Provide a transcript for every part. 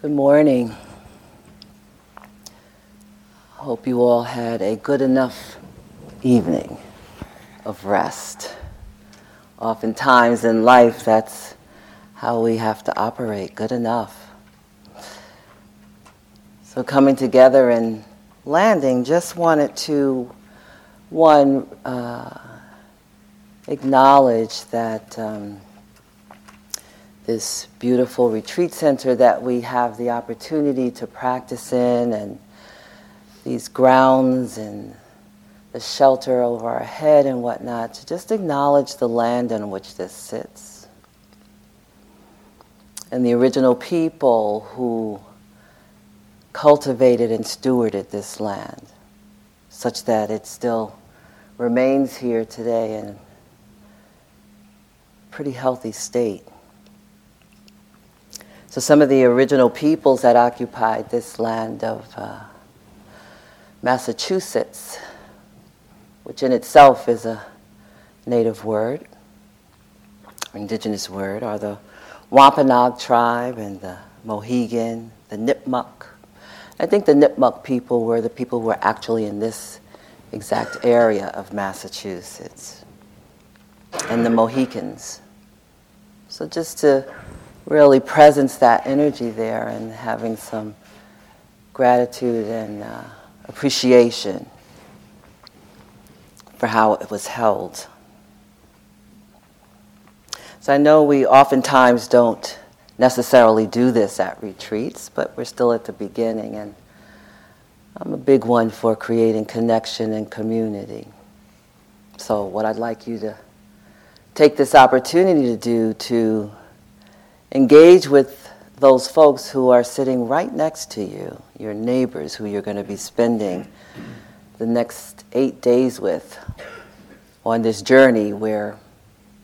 Good morning. Hope you all had a good enough evening of rest. Oftentimes in life, that's how we have to operate good enough. So, coming together and landing, just wanted to, one, uh, acknowledge that. Um, this beautiful retreat center that we have the opportunity to practice in, and these grounds and the shelter over our head and whatnot, to just acknowledge the land on which this sits. And the original people who cultivated and stewarded this land, such that it still remains here today in a pretty healthy state. So, some of the original peoples that occupied this land of uh, Massachusetts, which in itself is a native word, indigenous word, are the Wampanoag tribe and the Mohegan, the Nipmuc. I think the Nipmuc people were the people who were actually in this exact area of Massachusetts, and the Mohicans. So, just to really presence that energy there and having some gratitude and uh, appreciation for how it was held. So I know we oftentimes don't necessarily do this at retreats, but we're still at the beginning, and I'm a big one for creating connection and community. So, what I'd like you to take this opportunity to do to engage with those folks who are sitting right next to you, your neighbors who you're going to be spending the next eight days with on this journey where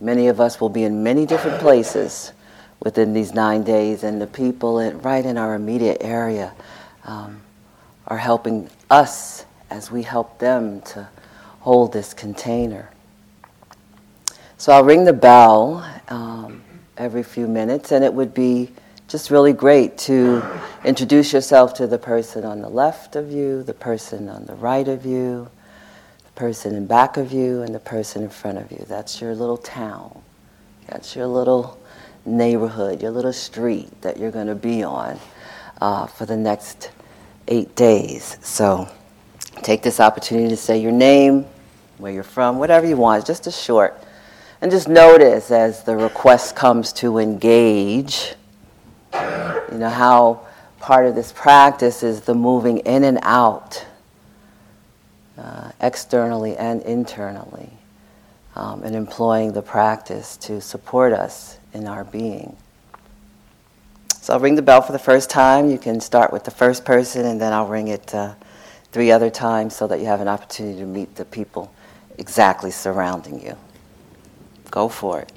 many of us will be in many different places within these nine days, and the people in, right in our immediate area um, are helping us as we help them to hold this container. So I'll ring the bell. Um, every few minutes, and it would be just really great to introduce yourself to the person on the left of you, the person on the right of you, the person in back of you, and the person in front of you. That's your little town. That's your little neighborhood, your little street that you're going to be on uh, for the next eight days. So take this opportunity to say your name, where you're from, whatever you want, just a short and just notice as the request comes to engage, you know, how part of this practice is the moving in and out, uh, externally and internally, um, and employing the practice to support us in our being. So I'll ring the bell for the first time. You can start with the first person, and then I'll ring it uh, three other times so that you have an opportunity to meet the people exactly surrounding you. Go for it.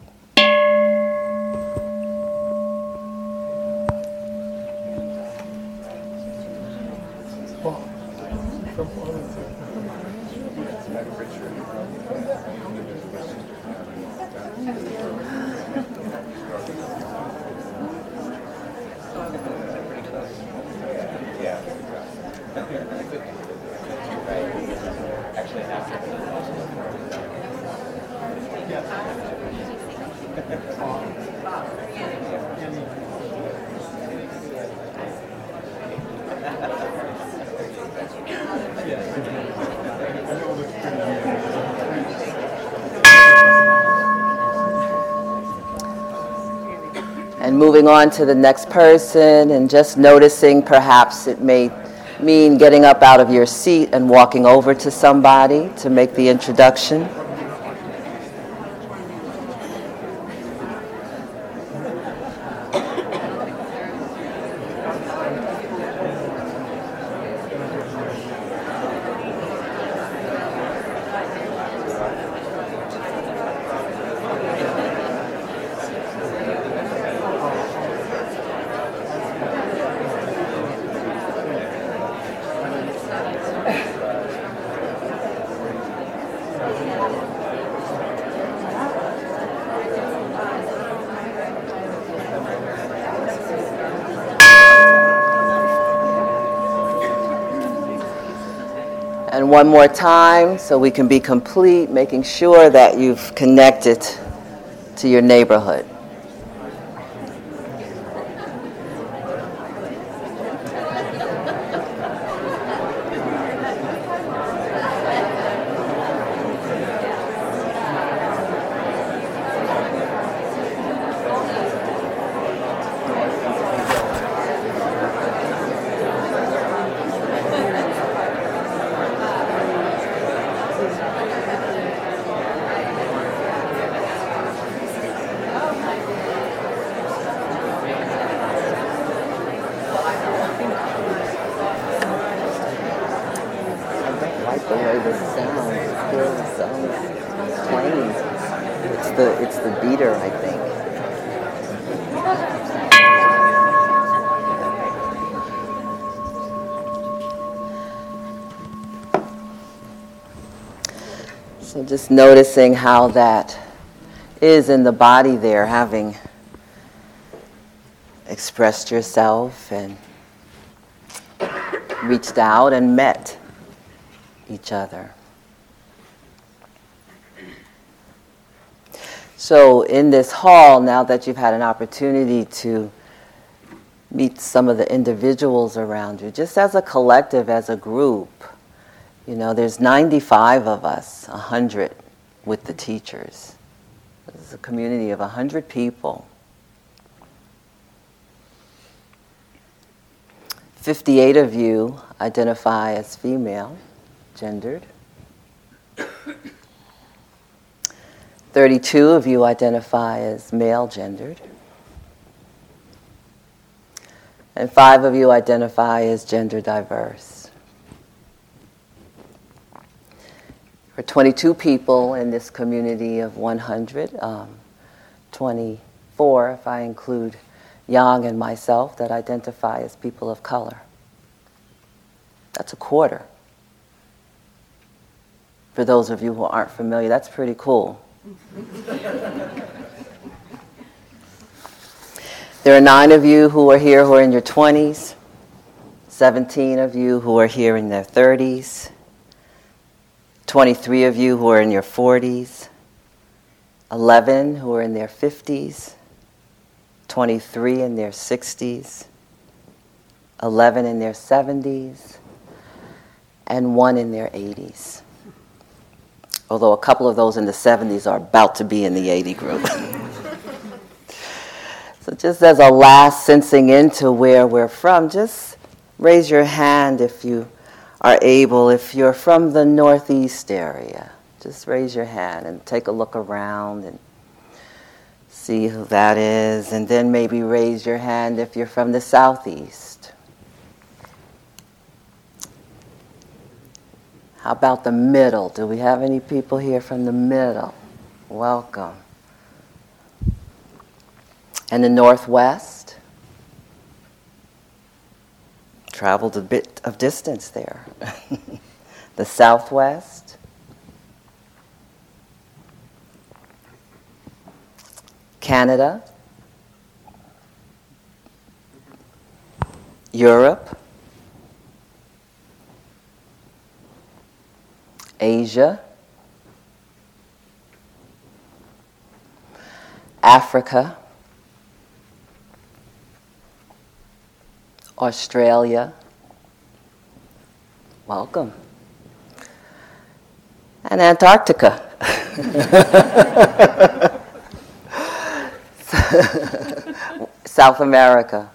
and moving on to the next person and just noticing perhaps it may mean getting up out of your seat and walking over to somebody to make the introduction. One more time so we can be complete, making sure that you've connected to your neighborhood. Just noticing how that is in the body there, having expressed yourself and reached out and met each other. So, in this hall, now that you've had an opportunity to meet some of the individuals around you, just as a collective, as a group, you know, there's 95 of us, 100 with the teachers. Is a community of 100 people. 58 of you identify as female, gendered. 32 of you identify as male gendered. And five of you identify as gender diverse. for 22 people in this community of 100, um, 24 if I include Yang and myself that identify as people of color. That's a quarter. For those of you who aren't familiar, that's pretty cool. There are nine of you who are here who are in your 20s, 17 of you who are here in their 30s, 23 of you who are in your 40s, 11 who are in their 50s, 23 in their 60s, 11 in their 70s, and one in their 80s. Although a couple of those in the 70s are about to be in the 80 group. so, just as a last sensing into where we're from, just raise your hand if you are able, if you're from the northeast area, just raise your hand and take a look around and see who that is, and then maybe raise your hand if you're from the southeast. How about the middle? Do we have any people here from the middle? Welcome. And the northwest? traveled a bit of distance there. the Southwest, Canada, Europe, Asia, Africa, Australia. Welcome. And Antarctica. South America.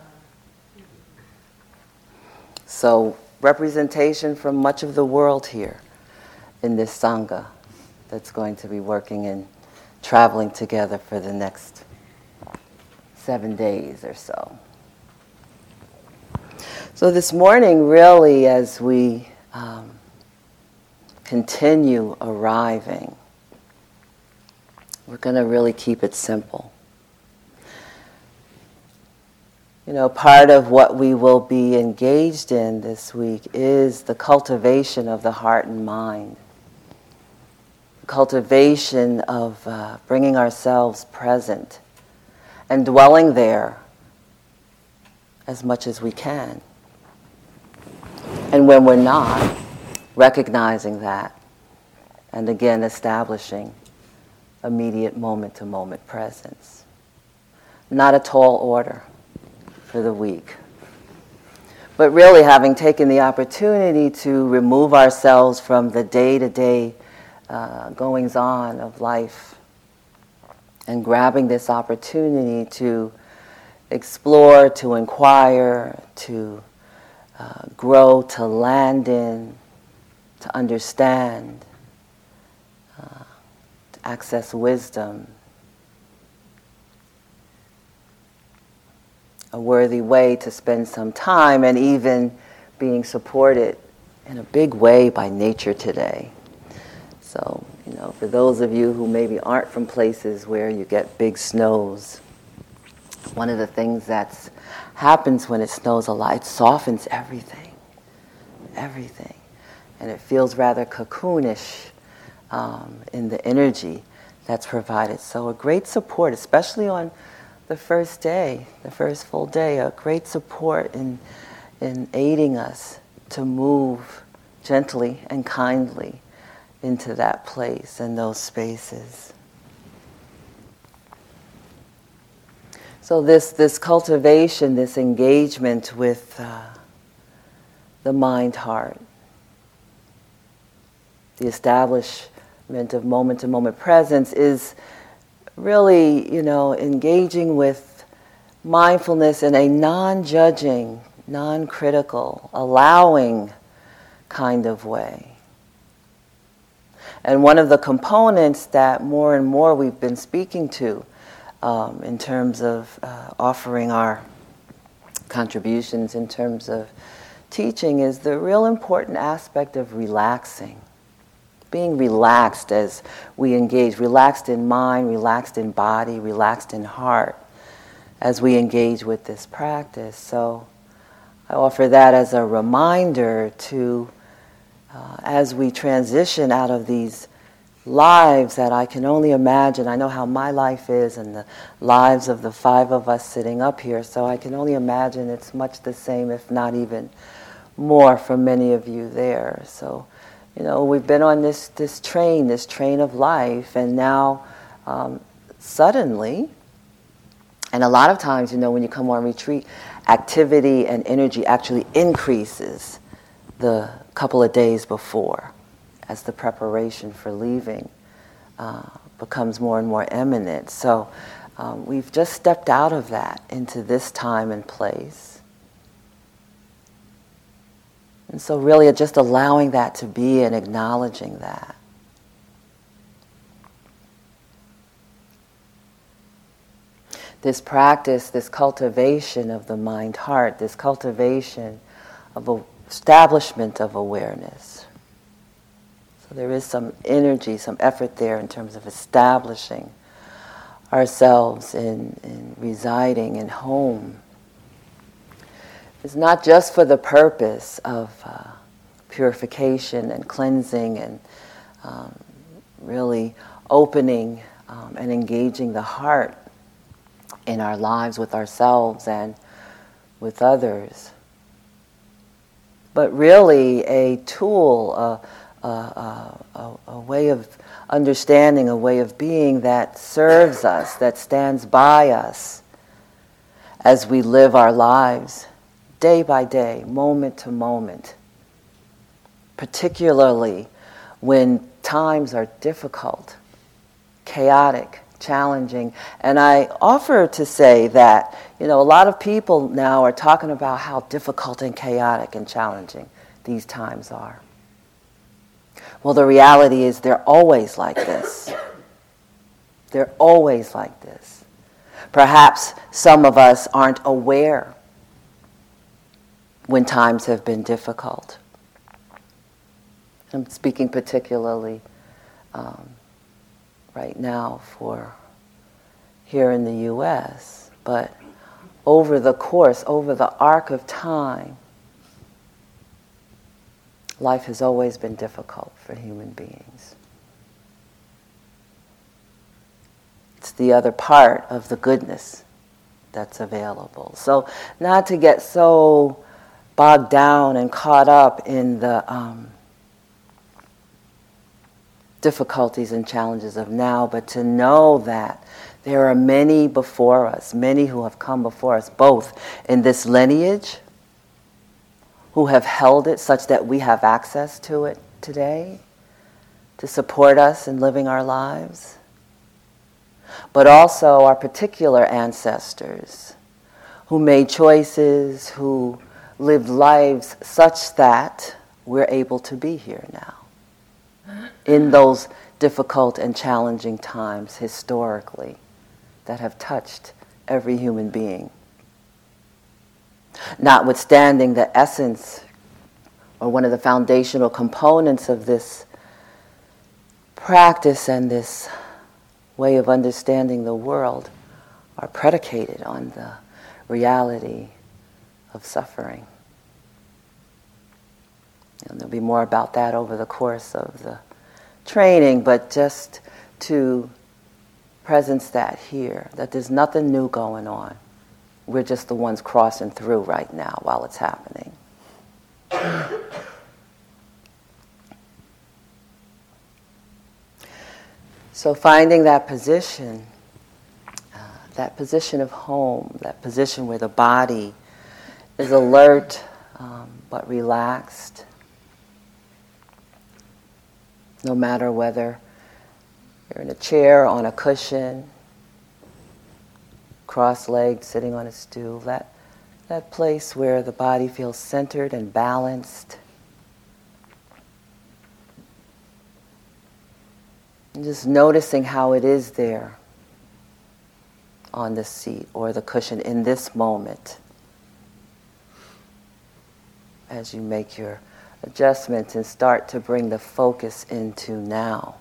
So, representation from much of the world here in this Sangha that's going to be working and traveling together for the next seven days or so. So, this morning, really, as we um, continue arriving, we're going to really keep it simple. You know, part of what we will be engaged in this week is the cultivation of the heart and mind, cultivation of uh, bringing ourselves present and dwelling there as much as we can. And when we're not, recognizing that, and again establishing immediate moment to moment presence. Not a tall order for the week, but really having taken the opportunity to remove ourselves from the day to day goings on of life and grabbing this opportunity to explore, to inquire, to uh, grow, to land in, to understand, uh, to access wisdom. A worthy way to spend some time and even being supported in a big way by nature today. So, you know, for those of you who maybe aren't from places where you get big snows, one of the things that happens when it snows a lot, it softens everything. Everything. And it feels rather cocoonish um, in the energy that's provided. So, a great support, especially on the first day, the first full day, a great support in, in aiding us to move gently and kindly into that place and those spaces. So this this cultivation, this engagement with uh, the mind heart, the establishment of moment to moment presence is really, you know, engaging with mindfulness in a non-judging, non-critical, allowing kind of way. And one of the components that more and more we've been speaking to um, in terms of uh, offering our contributions, in terms of teaching, is the real important aspect of relaxing. Being relaxed as we engage, relaxed in mind, relaxed in body, relaxed in heart as we engage with this practice. So I offer that as a reminder to uh, as we transition out of these lives that I can only imagine. I know how my life is and the lives of the five of us sitting up here, so I can only imagine it's much the same, if not even more, for many of you there. So, you know, we've been on this, this train, this train of life, and now um, suddenly, and a lot of times, you know, when you come on retreat, activity and energy actually increases the couple of days before as the preparation for leaving uh, becomes more and more imminent. So um, we've just stepped out of that into this time and place. And so, really, just allowing that to be and acknowledging that. This practice, this cultivation of the mind heart, this cultivation of a establishment of awareness. So there is some energy, some effort there in terms of establishing ourselves in, in residing in home. It's not just for the purpose of uh, purification and cleansing and um, really opening um, and engaging the heart in our lives with ourselves and with others but really a tool, a, a, a, a, way of understanding, a way of being that serves us, that stands by us as we live our lives day by day, moment to moment, particularly when times are difficult, chaotic, challenging. And I offer to say that, you know, a lot of people now are talking about how difficult and chaotic and challenging these times are. Well, the reality is they're always like this. They're always like this. Perhaps some of us aren't aware when times have been difficult. I'm speaking particularly um, right now for here in the US, but over the course, over the arc of time, life has always been difficult for human beings. It's the other part of the goodness that's available. So, not to get so bogged down and caught up in the um, difficulties and challenges of now, but to know that there are many before us, many who have come before us, both in this lineage, who have held it such that we have access to it today, to support us in living our lives, but also our particular ancestors who made choices, who lived lives such that we're able to be here now. In those difficult and challenging times historically that have touched every human being. Notwithstanding the essence or one of the foundational components of this practice and this way of understanding the world are predicated on the reality of suffering. And there'll be more about that over the course of the training, but just to presence that here, that there's nothing new going on. We're just the ones crossing through right now while it's happening. So finding that position, uh, that position of home, that position where the body is alert um, but relaxed, no matter whether you're in a chair, on a cushion, cross-legged, sitting on a stool, that, that place where the body feels centered and balanced. And just noticing how it is there on the seat or the cushion in this moment as you make your adjustments and start to bring the focus into now.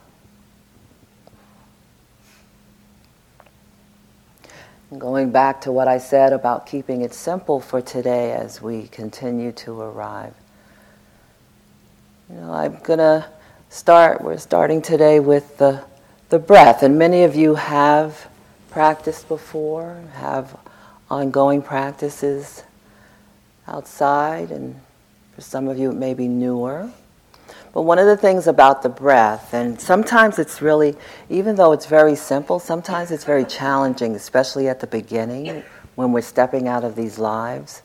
Going back to what I said about keeping it simple for today as we continue to arrive. You know, I'm going to start, we're starting today with the, the breath. And many of you have practiced before, have ongoing practices outside, and for some of you it may be newer. But one of the things about the breath, and sometimes it's really, even though it's very simple, sometimes it's very challenging, especially at the beginning when we're stepping out of these lives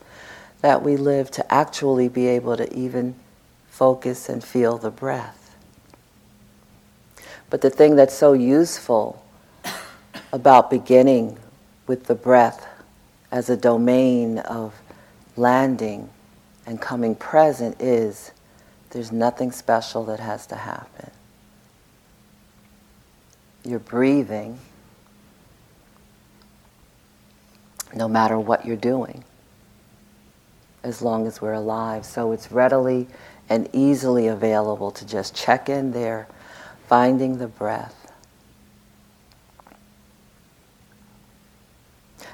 that we live, to actually be able to even focus and feel the breath. But the thing that's so useful about beginning with the breath as a domain of landing and coming present is there's nothing special that has to happen. You're breathing no matter what you're doing, as long as we're alive. So it's readily and easily available to just check in there finding the breath.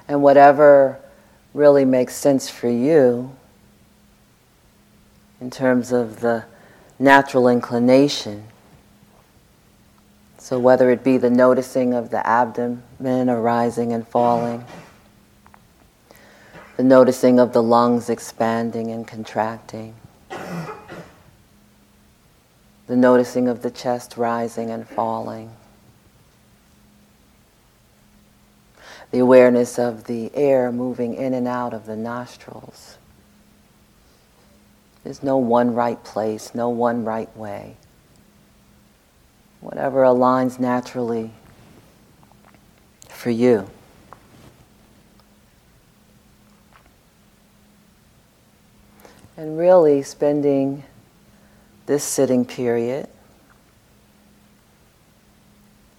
And whatever really makes sense for you in terms of the natural inclination. So, whether it be the noticing of the abdomen arising and falling, the noticing of the lungs expanding and contracting, the noticing of the chest rising and falling, the awareness of the air moving in and out of the nostrils. There's no one right place, no one right way. Whatever aligns naturally for you. And really spending this sitting period,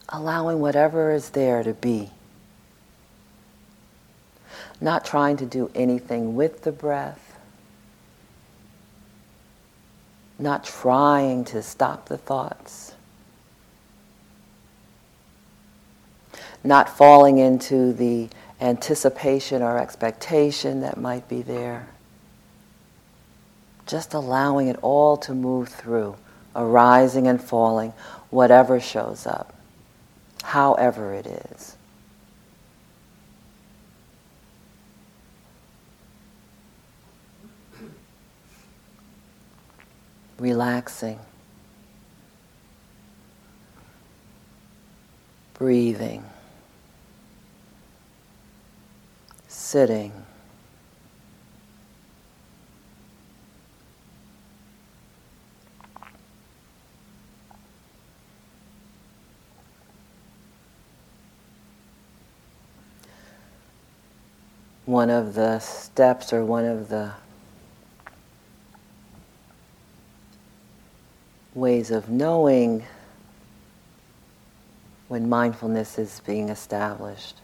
allowing whatever is there to be. Not trying to do anything with the breath, not trying to stop the thoughts, not falling into the anticipation or expectation that might be there just allowing it all to move through, arising and falling, whatever shows up, however it is. Relaxing. breathing, sitting. One of the steps or one of the ways of knowing when mindfulness is being established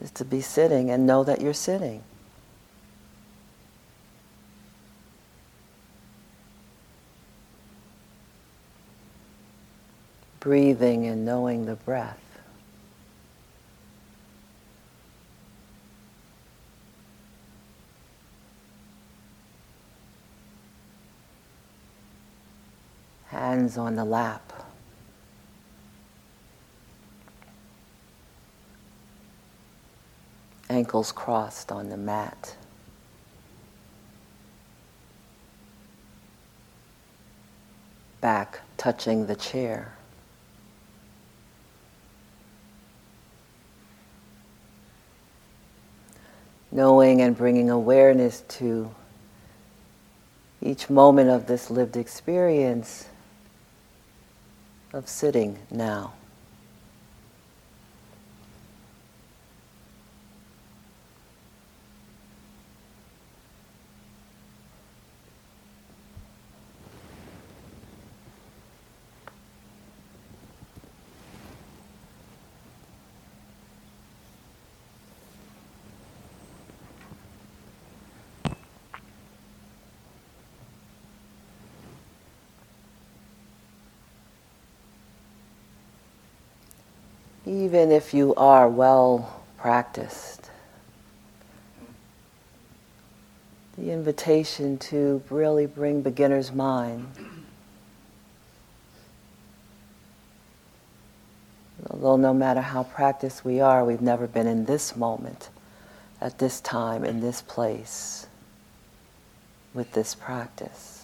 is to be sitting and know that you're sitting. Breathing and knowing the breath. Hands on the lap. Ankles crossed on the mat. Back touching the chair. Knowing and bringing awareness to each moment of this lived experience of sitting now. Even if you are well practiced. The invitation to really bring beginner's mind. Although no matter how practiced we are, we've never been in this moment, at this time, in this place, with this practice.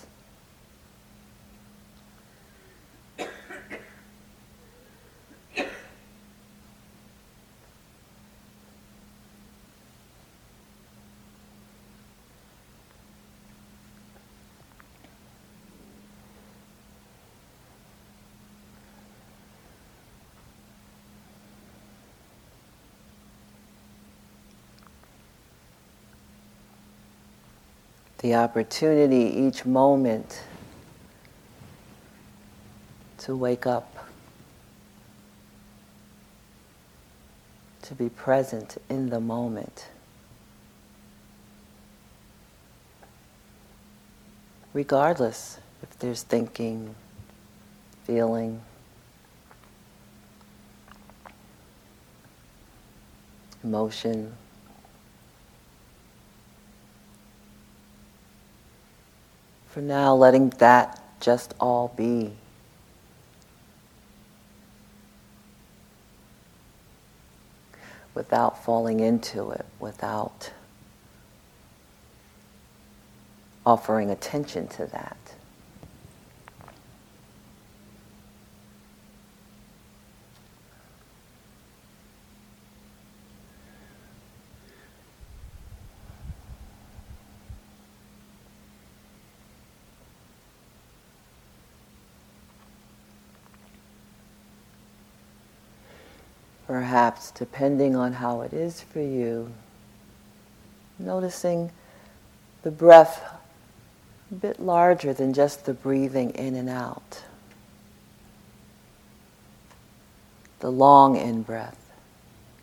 The opportunity each moment to wake up, to be present in the moment. Regardless if there's thinking, feeling, emotion, For now, letting that just all be. Without falling into it, without offering attention to that. Perhaps depending on how it is for you, noticing the breath a bit larger than just the breathing in and out. The long in breath,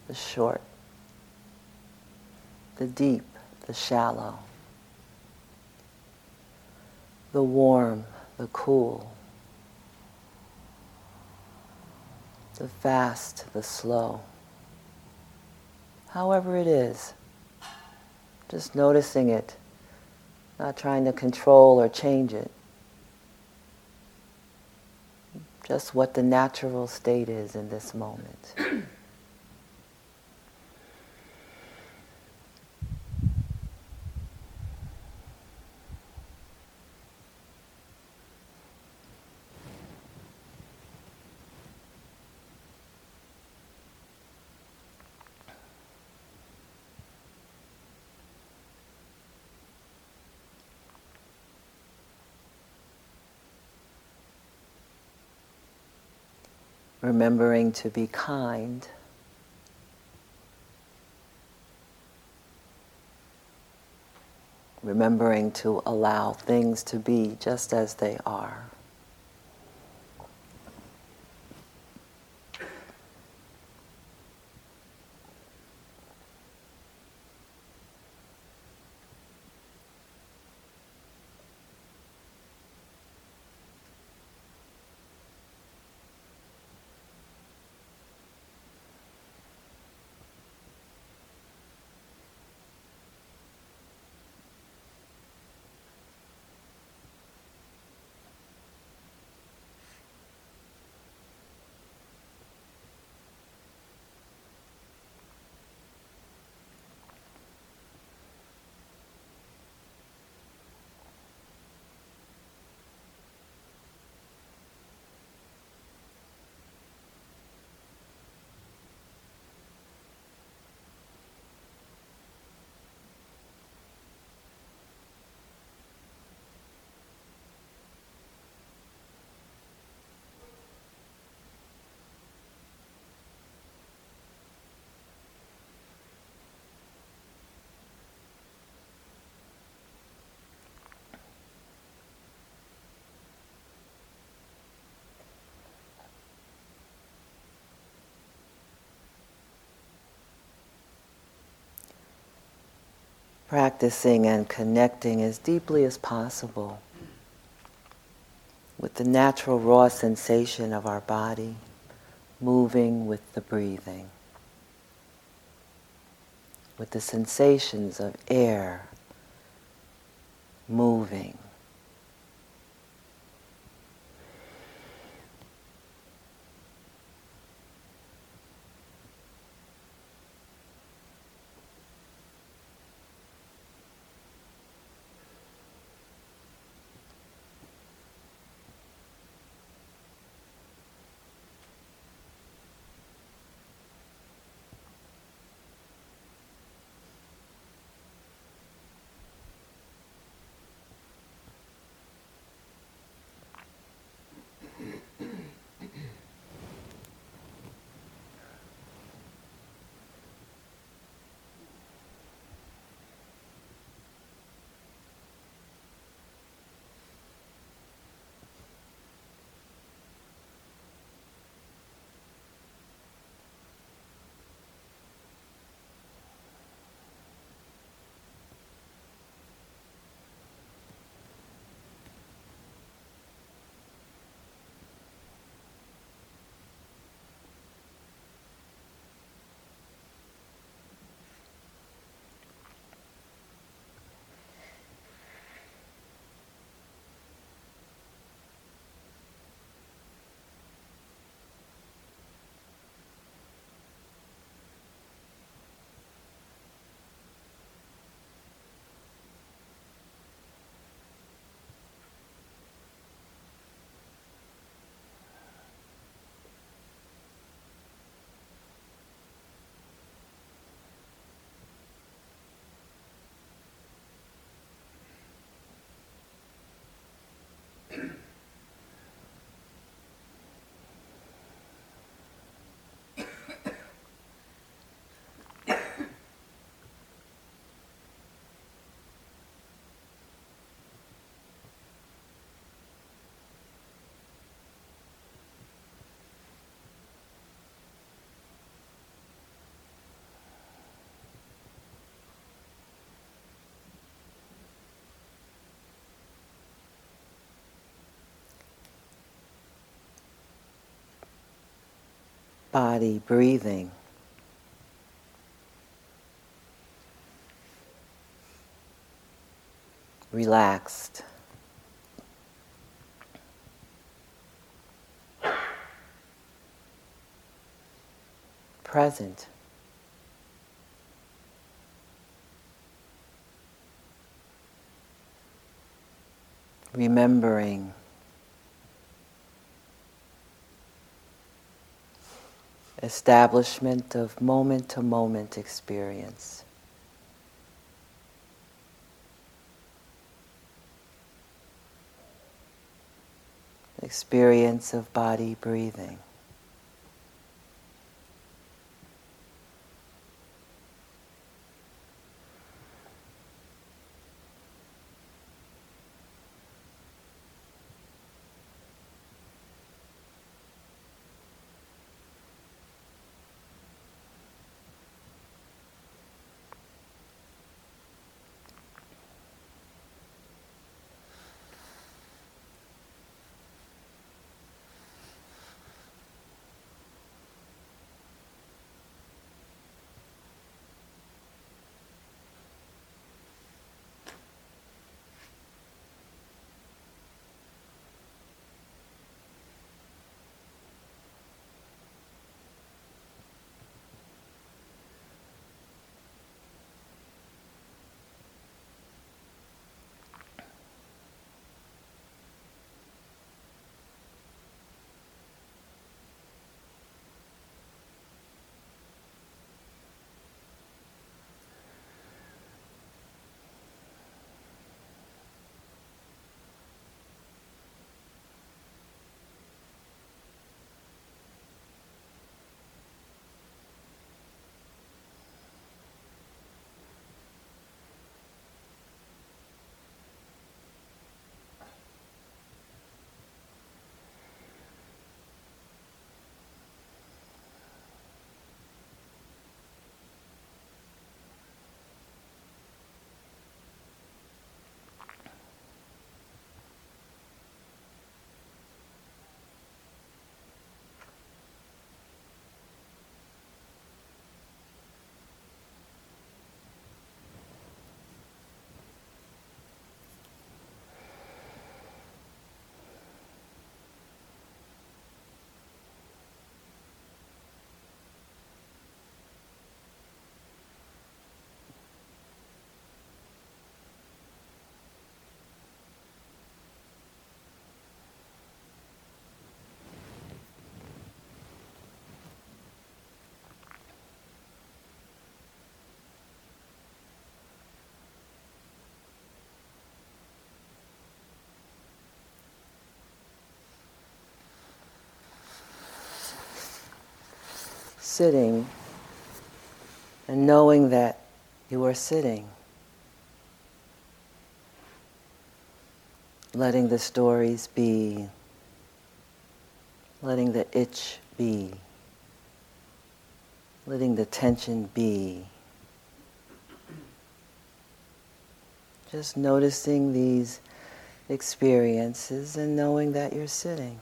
the short, the deep, the shallow, the warm, the cool. the fast, the slow. However, it is, just noticing it, not trying to control or change it. Just what the natural state is in this moment. remembering to be kind. Remembering to allow things to be just as they are. Practicing and connecting as deeply as possible with the natural raw sensation of our body moving with the breathing, with the sensations of air moving. Body breathing. Relaxed. Present. Remembering establishment of moment to moment experience. Experience of body breathing. Sitting and knowing that you are sitting. Letting the stories be, letting the itch be, letting the tension be. Just noticing these experiences and knowing that you're sitting.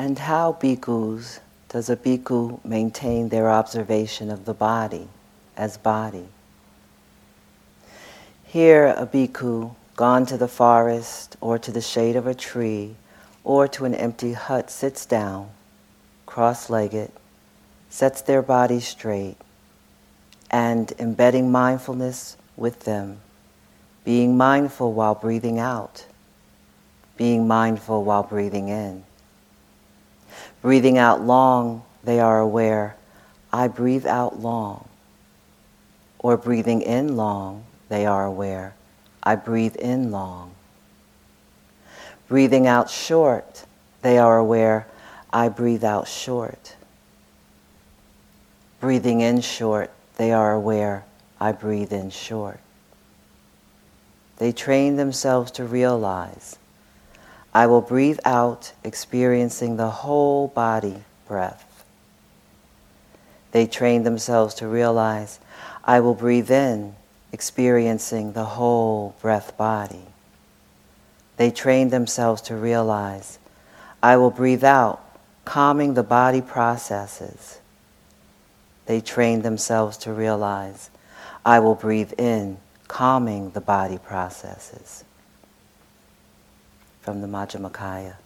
And how, bhikkhus, does a bhikkhu maintain their observation of the body as body? Here, a bhikkhu, gone to the forest or to the shade of a tree or to an empty hut, sits down, cross legged, sets their body straight, and embedding mindfulness with them, being mindful while breathing out, being mindful while breathing in Breathing out long, they are aware, I breathe out long. Or breathing in long, they are aware, I breathe in long. Breathing out short, they are aware, I breathe out short. Breathing in short, they are aware, I breathe in short. They train themselves to realize I will breathe out, experiencing the whole body breath. They train themselves to realize I will breathe in, experiencing the whole breath body. They train themselves to realize I will breathe out, calming the body processes. they train themselves to realize I will breathe in, calming the body processes from the Majjhima.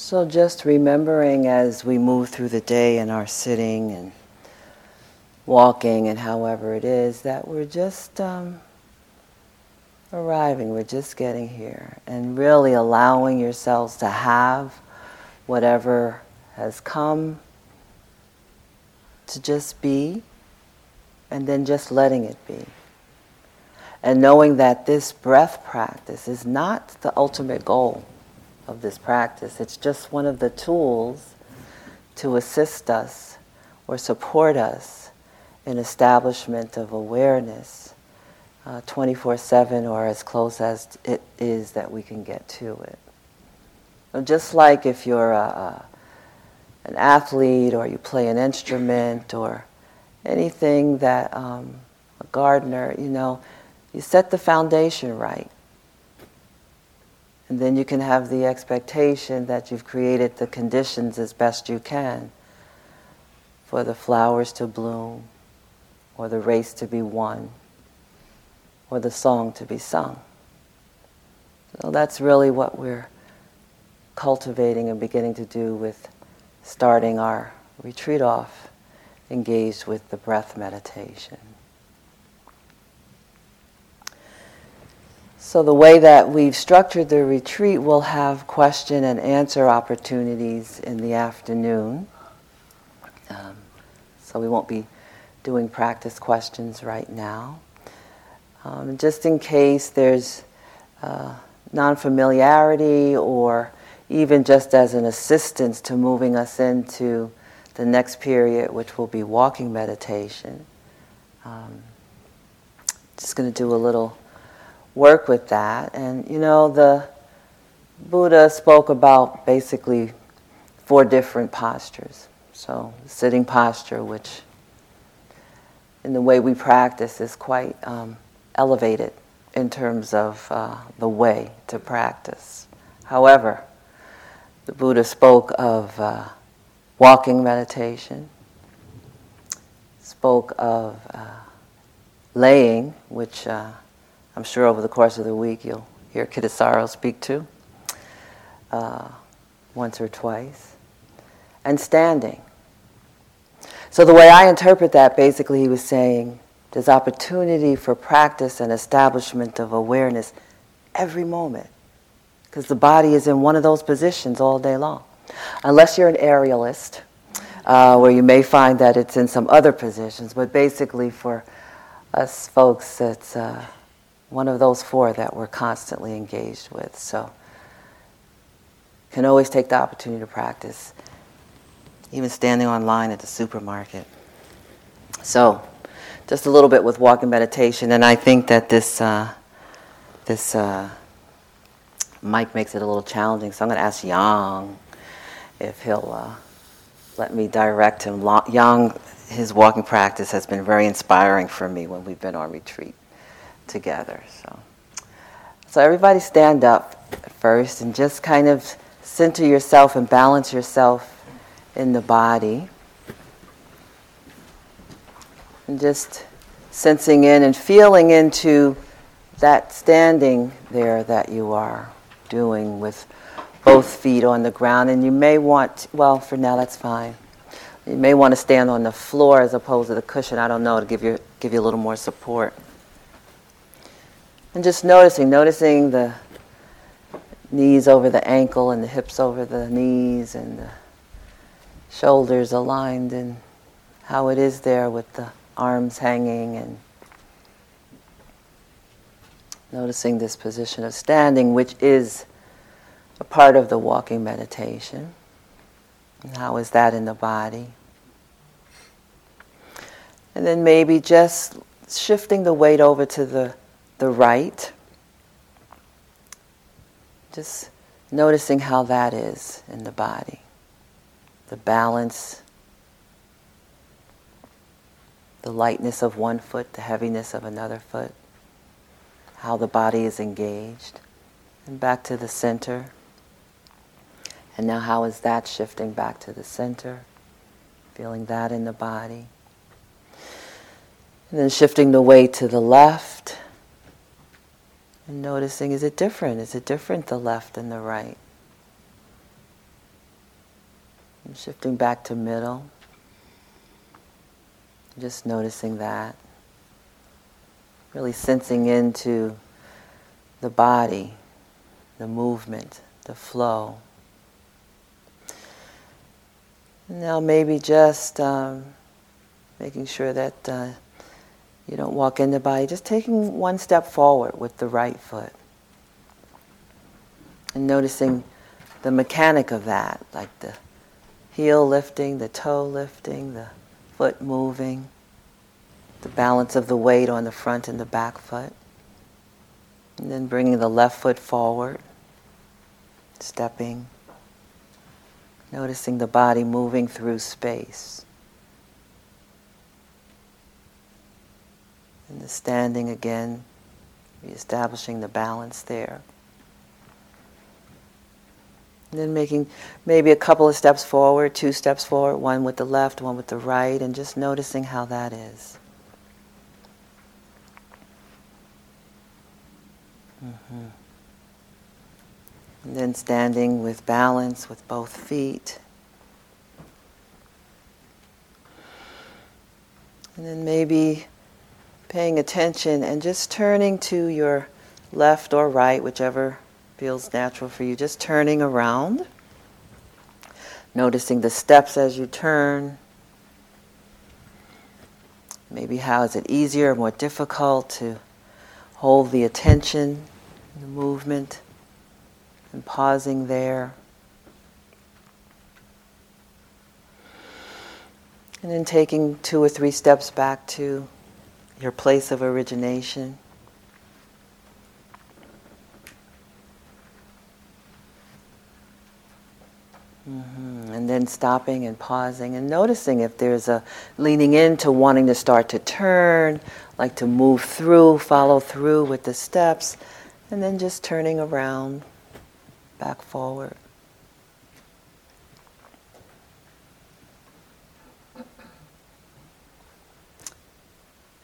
So, just remembering as we move through the day and our sitting and walking and however it is, that we're just um, arriving, we're just getting here, and really allowing yourselves to have whatever has come to just be, and then just letting it be. And knowing that this breath practice is not the ultimate goal of this practice. It's just one of the tools to assist us or support us in establishment of awareness uh, 24 uh, 7 or as close as it is that we can get to it. Just like if you're a, a, an athlete or you play an instrument or anything that um, a gardener, you know, you set the foundation right. And then you can have the expectation that you've created the conditions as best you can for the flowers to bloom, or the race to be won, or the song to be sung. So that's really what we're cultivating and beginning to do with starting our retreat off engaged with the breath meditation. So, the way that we've structured the retreat will have question and answer opportunities in the afternoon. Um, so, we won't be doing practice questions right now. Um, just in case there's uh, non familiarity or even just as an assistance to moving us into the next period, which will be walking meditation. Um, just going to do a little work with that. And you know, the Buddha spoke about basically four different postures. So, sitting posture, which in the way we practice is quite um, elevated in terms of uh, the way to practice. However, the Buddha spoke of uh, walking meditation, spoke of uh, laying, which uh, I'm sure over the course of the week you'll hear Kittisaro speak to uh, once or twice. And standing. So, the way I interpret that, basically, he was saying there's opportunity for practice and establishment of awareness every moment. Because the body is in one of those positions all day long. Unless you're an aerialist, uh, where you may find that it's in some other positions, but basically for us folks, it's. Uh, one of those four that we're constantly engaged with. So, can always take the opportunity to practice, even standing online at the supermarket. So, just a little bit with walking meditation, and I think that this uh, this uh, mic makes it a little challenging. So I'm going to ask Yang if he'll uh, let me direct him. Yang, his walking practice has been very inspiring for me when we've been on retreat together. So, so everybody stand up first and just kind of center yourself and balance yourself in the body. And just sensing in and feeling into that standing there that you are doing with both feet on the ground. And you may want, well, for now that's fine. You may want to stand on the floor as opposed to the cushion. I don't know to give you give you a little more support. And just noticing, noticing the knees over the ankle and the hips over the knees and the shoulders aligned and how it is there with the arms hanging and noticing this position of standing, which is a part of the walking meditation. And how is that in the body? And then maybe just shifting the weight over to the, the right. Just noticing how that is in the body. The balance, the lightness of one foot, the heaviness of another foot, how the body is engaged. And back to the center. And now, how is that shifting back to the center? Feeling that in the body. And then shifting the weight to the left. And noticing is it different? Is it different the left and the right? And shifting back to middle. Just noticing that. Really sensing into the body, the movement, the flow. Now, maybe just um, making sure that uh, you don't walk in the body, just taking one step forward with the right foot. And noticing the mechanic of that, like the heel lifting, the toe lifting, the foot moving, the balance of the weight on the front and the back foot. And then bringing the left foot forward, stepping Noticing the body moving through space. And the standing again, reestablishing the balance there. And then making maybe a couple of steps forward, two steps forward, one with the left, one with the right, and just noticing how that is. Mm-hmm. And then standing with balance with both feet. And then maybe paying attention and just turning to your left or right, whichever feels natural for you, just turning around. Noticing the steps as you turn. Maybe how is it easier or more difficult to hold the attention, the movement and pausing there. And then taking two or three steps back to your place of origination. Mm-hmm. And then stopping and pausing and noticing if there's a leaning into wanting to start to turn, like to move through, follow through with the steps, and then just turning around back forward.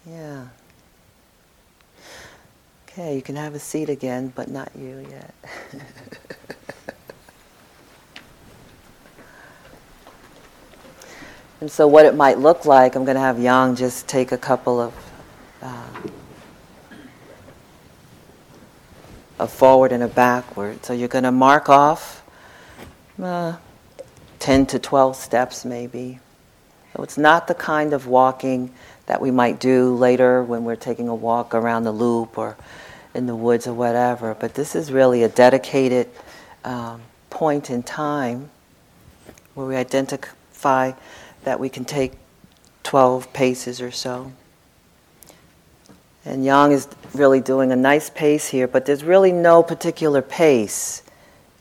Yeah. Okay, you can have a seat again, but not you yet. and so, what it might look like, I'm going to have Yang just take a couple of. Uh, a forward and a backward. So you're going to mark off uh, 10 to 12 steps maybe. So it's not the kind of walking that we might do later when we're taking a walk around the loop or in the woods or whatever, but this is really a dedicated um, point in time where we identify that we can take 12 paces or so. And Yang is really doing a nice pace here, but there's really no particular pace.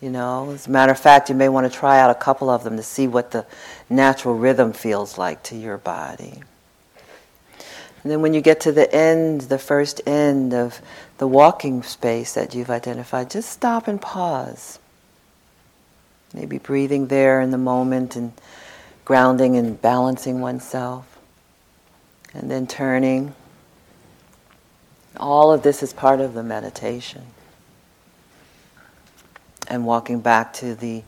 You know, as a matter of fact, you may want to try out a couple of them to see what the natural rhythm feels like to your body. And then when you get to the end, the first end of the walking space that you've identified, just stop and pause. Maybe breathing there in the moment and grounding and balancing oneself. And then turning All of this is part of the meditation. And walking back to the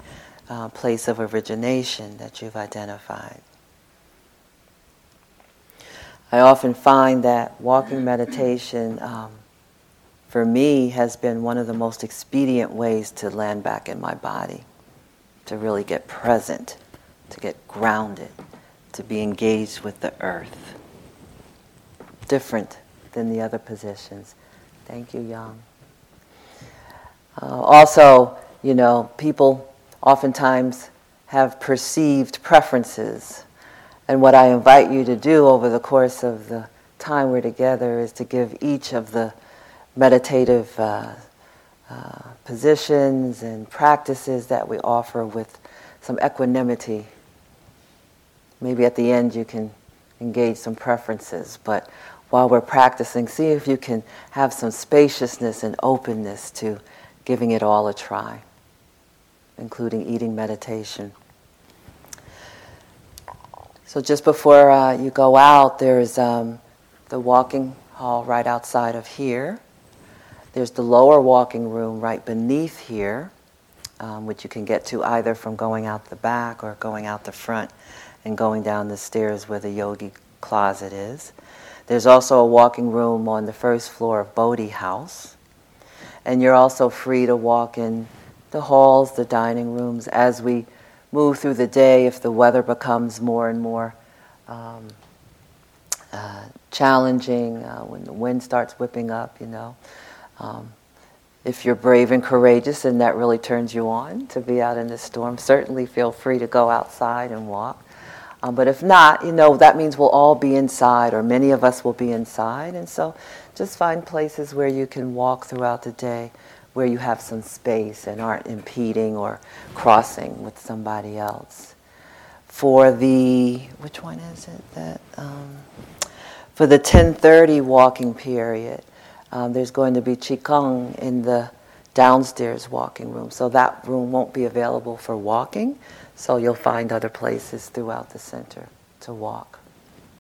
uh, place of origination that you've identified. I often find that walking meditation, um, for me, has been one of the most expedient ways to land back in my body, to really get present, to get grounded, to be engaged with the earth. Different than the other positions. Thank you, Yang. Uh, also, you know, people oftentimes have perceived preferences. And what I invite you to do over the course of the time we're together is to give each of the meditative uh, uh, positions and practices that we offer with some equanimity. Maybe at the end you can engage some preferences, but while we're practicing, see if you can have some spaciousness and openness to giving it all a try including eating meditation. So just before uh, you go out, there's um, the walking hall right outside of here. There's the lower walking room right beneath here, um, which you can get to either from going out the back or going out the front and going down the stairs where the yogi closet is. There's also a walking room on the first floor of Bodhi House. And you're also free to walk in the halls, the dining rooms, as we move through the day, if the weather becomes more and more um, uh, challenging, uh, when the wind starts whipping up, you know. Um, if you're brave and courageous and that really turns you on to be out in the storm, certainly feel free to go outside and walk. Um, but if not, you know, that means we'll all be inside, or many of us will be inside. And so just find places where you can walk throughout the day where you have some space and aren't impeding or crossing with somebody else. For the which one is it that um, for the 10:30 walking period, um, there's going to be qigong in the downstairs walking room, so that room won't be available for walking. So you'll find other places throughout the center to walk.